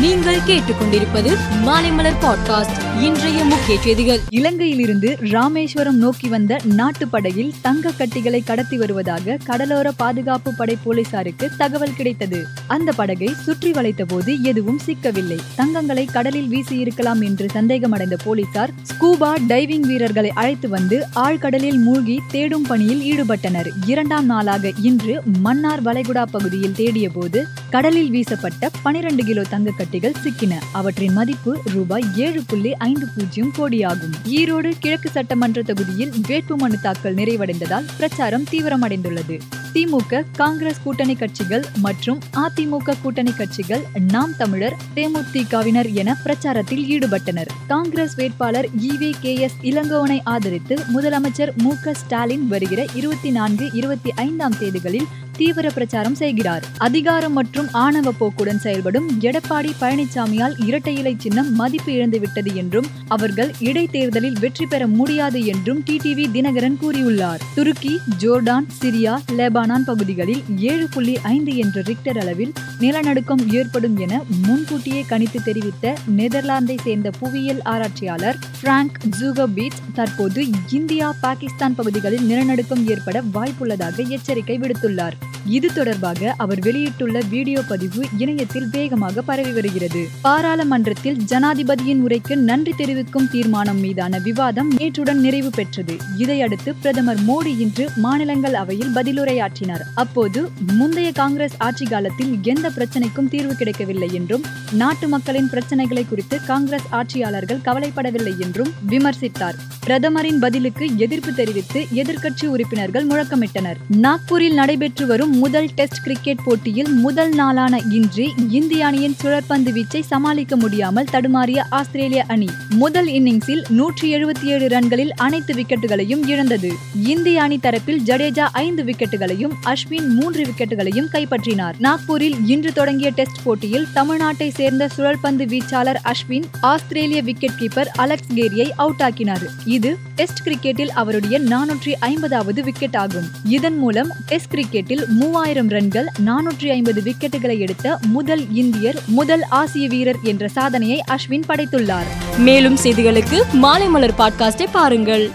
நீங்கள் கேட்டுக்கொண்டிருப்பது மாலைமலர் பாட்காஸ்ட் இன்றைய முக்கிய செய்திகள். இலங்கையிலிருந்து ராமேஸ்வரம் நோக்கி வந்த நாட்டுப்படையில் தங்க கட்டிகளை கடத்தி வருவதாக கடலோர பாதுகாப்பு படை போலீசாருக்கு தகவல் கிடைத்தது. அந்த படகை சுற்றி வளைத்த போது எதுவும் சிக்கவில்லை. தங்கங்களை கடலில் வீசியிருக்கலாம் என்று சந்தேகமடைந்த போலீசார் ஸ்கூபா டைவிங் வீரர்களை அழைத்து வந்து ஆழ்கடலில் மூழ்கி தேடும் பணியில் ஈடுபட்டனர். இரண்டாம் நாளாக இன்று மன்னார் வளைகுடா பகுதியில் தேடிய போது கடலில் வீசப்பட்ட பனிரெண்டு கிலோ தங்க கட்டிகள் சிக்கின. அவற்றின் மதிப்பு ரூபாய் ஏழு புள்ளி ஐந்து பூஜ்ஜியம் கோடியாகும். ஈரோடு கிழக்கு சட்டமன்ற தொகுதியில் வேட்புமனு தாக்கல் நிறைவடைந்ததால் பிரச்சாரம் தீவிரமடைந்துள்ளது. திமுக காங்கிரஸ் கூட்டணி கட்சிகள் மற்றும் அதிமுக கூட்டணி கட்சிகள் நாம் தமிழர் தேமுதிகவினர் என பிரச்சாரத்தில் ஈடுபட்டனர். காங்கிரஸ் வேட்பாளர் இவி கே எஸ் இளங்கோவனை ஆதரித்து முதலமைச்சர் மு க ஸ்டாலின் வருகிற இருபத்தி நான்கு இருபத்தி ஐந்தாம் தேதிகளில் தீவிர பிரச்சாரம் செய்கிறார். அதிகாரம் மற்றும் ஆணவ போக்குடன் செயல்படும் எடப்பாடி பழனிசாமியால் இரட்டை இலை சின்னம் மதிப்பு இழந்துவிட்டது என்றும் அவர்கள் இடைத்தேர்தலில் வெற்றி பெற முடியாது என்றும் டிடிவி தினகரன் கூறியுள்ளார். துருக்கி ஜோர்டான் சிரியா லெபானான் பகுதிகளில் ஏழு புள்ளி ஐந்து என்ற ரிக்டர் அளவில் நிலநடுக்கம் ஏற்படும் என முன்கூட்டியே கணித்து தெரிவித்த நெதர்லாந்தை சேர்ந்த புவியியல் ஆராய்ச்சியாளர் பிராங்க் ஜூகபீட் தற்போது இந்தியா பாகிஸ்தான் பகுதிகளில் நிலநடுக்கம் ஏற்பட வாய்ப்புள்ளதாக எச்சரிக்கை விடுத்துள்ளார். இது தொடர்பாக அவர் வெளியிட்டுள்ள வீடியோ பதிவு இணையத்தில் வேகமாக பரவி வருகிறது. பாராளுமன்றத்தில் ஜனாதிபதியின் உரைக்கு நன்றி தெரிவிக்கும் தீர்மானம் மீதான விவாதம் நேற்றுடன் நிறைவு பெற்றது. இதையடுத்து பிரதமர் மோடி இன்று மாநிலங்கள் அவையில் பதிலுரையாற்றினார். அப்போது முந்தைய காங்கிரஸ் ஆட்சி காலத்தில் எந்த பிரச்சனைக்கும் தீர்வு கிடைக்கவில்லை என்றும் நாட்டு மக்களின் பிரச்சனைகளை குறித்து காங்கிரஸ் ஆட்சியாளர்கள் கவலைப்படவில்லை என்றும் விமர்சித்தார். பிரதமரின் பதிலுக்கு எதிர்ப்பு தெரிவித்து எதிர்க்கட்சி உறுப்பினர்கள் முழக்கமிட்டனர். நாக்பூரில் நடைபெற்று வரும் முதல் டெஸ்ட் கிரிக்கெட் போட்டியில் முதல் நாளான இன்று இந்திய அணியின் சுழற்பந்து வீச்சை சமாளிக்க முடியாமல் தடுமாறிய ஆஸ்திரேலிய அணி. முதல் இன்னிங்ஸில் நூற்றி எழுபத்தி ஏழு ரன்களில் அனைத்து விக்கெட்டுகளையும் இழந்தது. இந்திய அணி தரப்பில் ஜடேஜா ஐந்து விக்கெட்டுகளையும் அஸ்வின் மூன்று விக்கெட்டுகளையும் கைப்பற்றினார். நாக்பூரில் இன்று தொடங்கிய டெஸ்ட் போட்டியில் தமிழ்நாட்டை சேர்ந்த சுழற்பந்து வீச்சாளர் அஸ்வின் ஆஸ்திரேலிய விக்கெட் கீப்பர் அலெக்ஸ் கேரியை அவுட் ஆக்கினார் இது டெஸ்ட் கிரிக்கெட்டில் அவருடைய நானூற்றி ஐம்பதாவது விக்கெட் ஆகும் இதன் மூலம் டெஸ்ட் கிரிக்கெட்டில் மூவாயிரம் ரன்கள் நானூற்றி ஐம்பது விக்கெட்டுகளை எடுத்த முதல் இந்தியர் முதல் ஆசிய வீரர் என்ற சாதனையை அஸ்வின் படைத்துள்ளார். மேலும் செய்திகளுக்கு மாலைமலர் பாட்காஸ்டை பாருங்கள்.